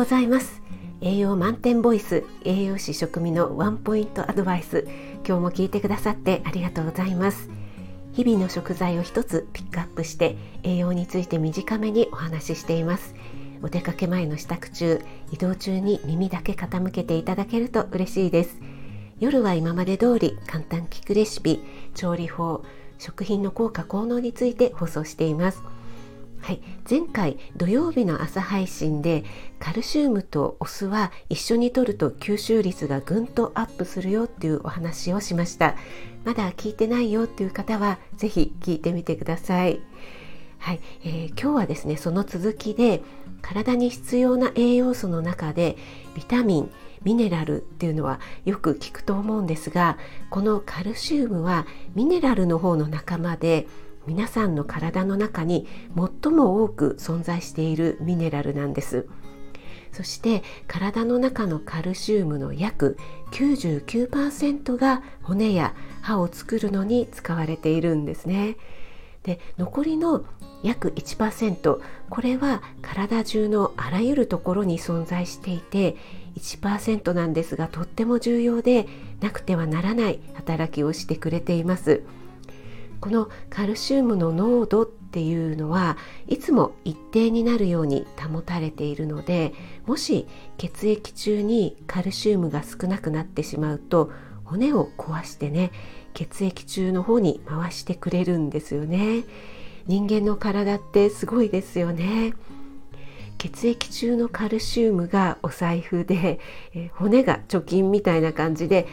ございます。栄養満点ボイス栄養士食味のワンポイントアドバイス今日も聞いてくださってありがとうございます。日々の食材を一つピックアップして栄養について短めにお話ししています。お出かけ前の支度中移動中に耳だけ傾けていただけると嬉しいです。夜は今まで通り簡単聞くレシピ調理法食品の効果効能について放送しています。はい、前回土曜日の朝配信でカルシウムとお酢は一緒に摂ると吸収率がぐんとアップするよっていうお話をしました。まだ聞いてないよっていう方は是非聞いてみてください。はい、えー、今日はですねその続きで体に必要な栄養素の中でビタミンミネラルっていうのはよく聞くと思うんですがこのカルシウムはミネラルの方の仲間で皆さんの体の中に最も多く存在しているミネラルなんですそして体の中のカルシウムの約99%が骨や歯を作るのに使われているんですねで残りの約1%これは体中のあらゆるところに存在していて1%なんですがとっても重要でなくてはならない働きをしてくれています。このカルシウムの濃度っていうのはいつも一定になるように保たれているのでもし血液中にカルシウムが少なくなってしまうと骨を壊してね血液中の方に回してくれるんですよね。人間の体ってすごいですよね。血液中のカルシウムがお財布で、え骨が貯金みたいな感じで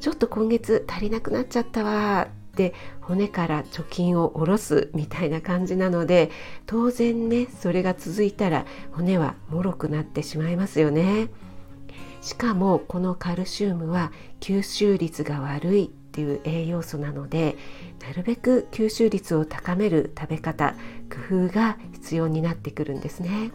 ちょっと今月足りなくなっちゃったわって骨から貯金を下ろすみたいな感じなので当然ねそれが続いたら骨は脆くなってしまいますよね。しかもこのカルシウムは吸収率が悪いっていう栄養素なのでなるべく吸収率を高める食べ方工夫が必要になってくるんですね。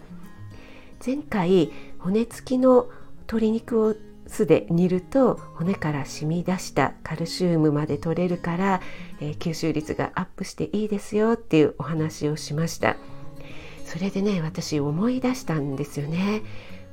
前回骨付きの鶏肉を酢で煮ると骨から染み出したカルシウムまで取れるから、えー、吸収率がアップしていいですよっていうお話をしました。それでね私思い出したんですよね。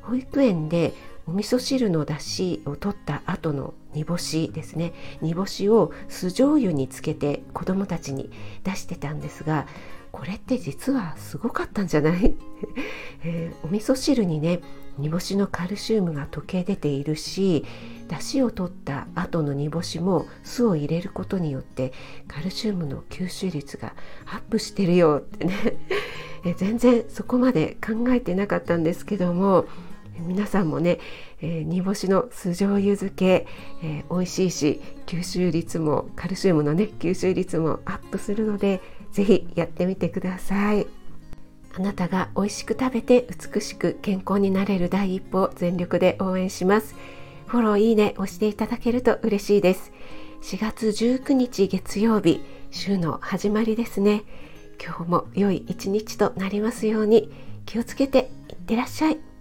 保育園でお味噌汁の出汁を取った後の煮干しですね。煮干しを酢醤油につけて子供たちに出してたんですがこれって実はすごかったんじゃない、えー、お味噌汁にね煮干しのカルシウムが溶け出ているし出汁を取った後の煮干しも酢を入れることによってカルシウムの吸収率がアップしてるよってね。え全然そこまで考えてなかったんですけども皆さんもね、えー、煮干しの酢醤油漬け、えー、美味しいし吸収率もカルシウムのね吸収率もアップするので是非やってみてください。あなたが美味しく食べて美しく健康になれる第一歩を全力で応援します。フォローいいね押していただけると嬉しいです。4月19日月曜日、週の始まりですね。今日も良い一日となりますように気をつけていってらっしゃい。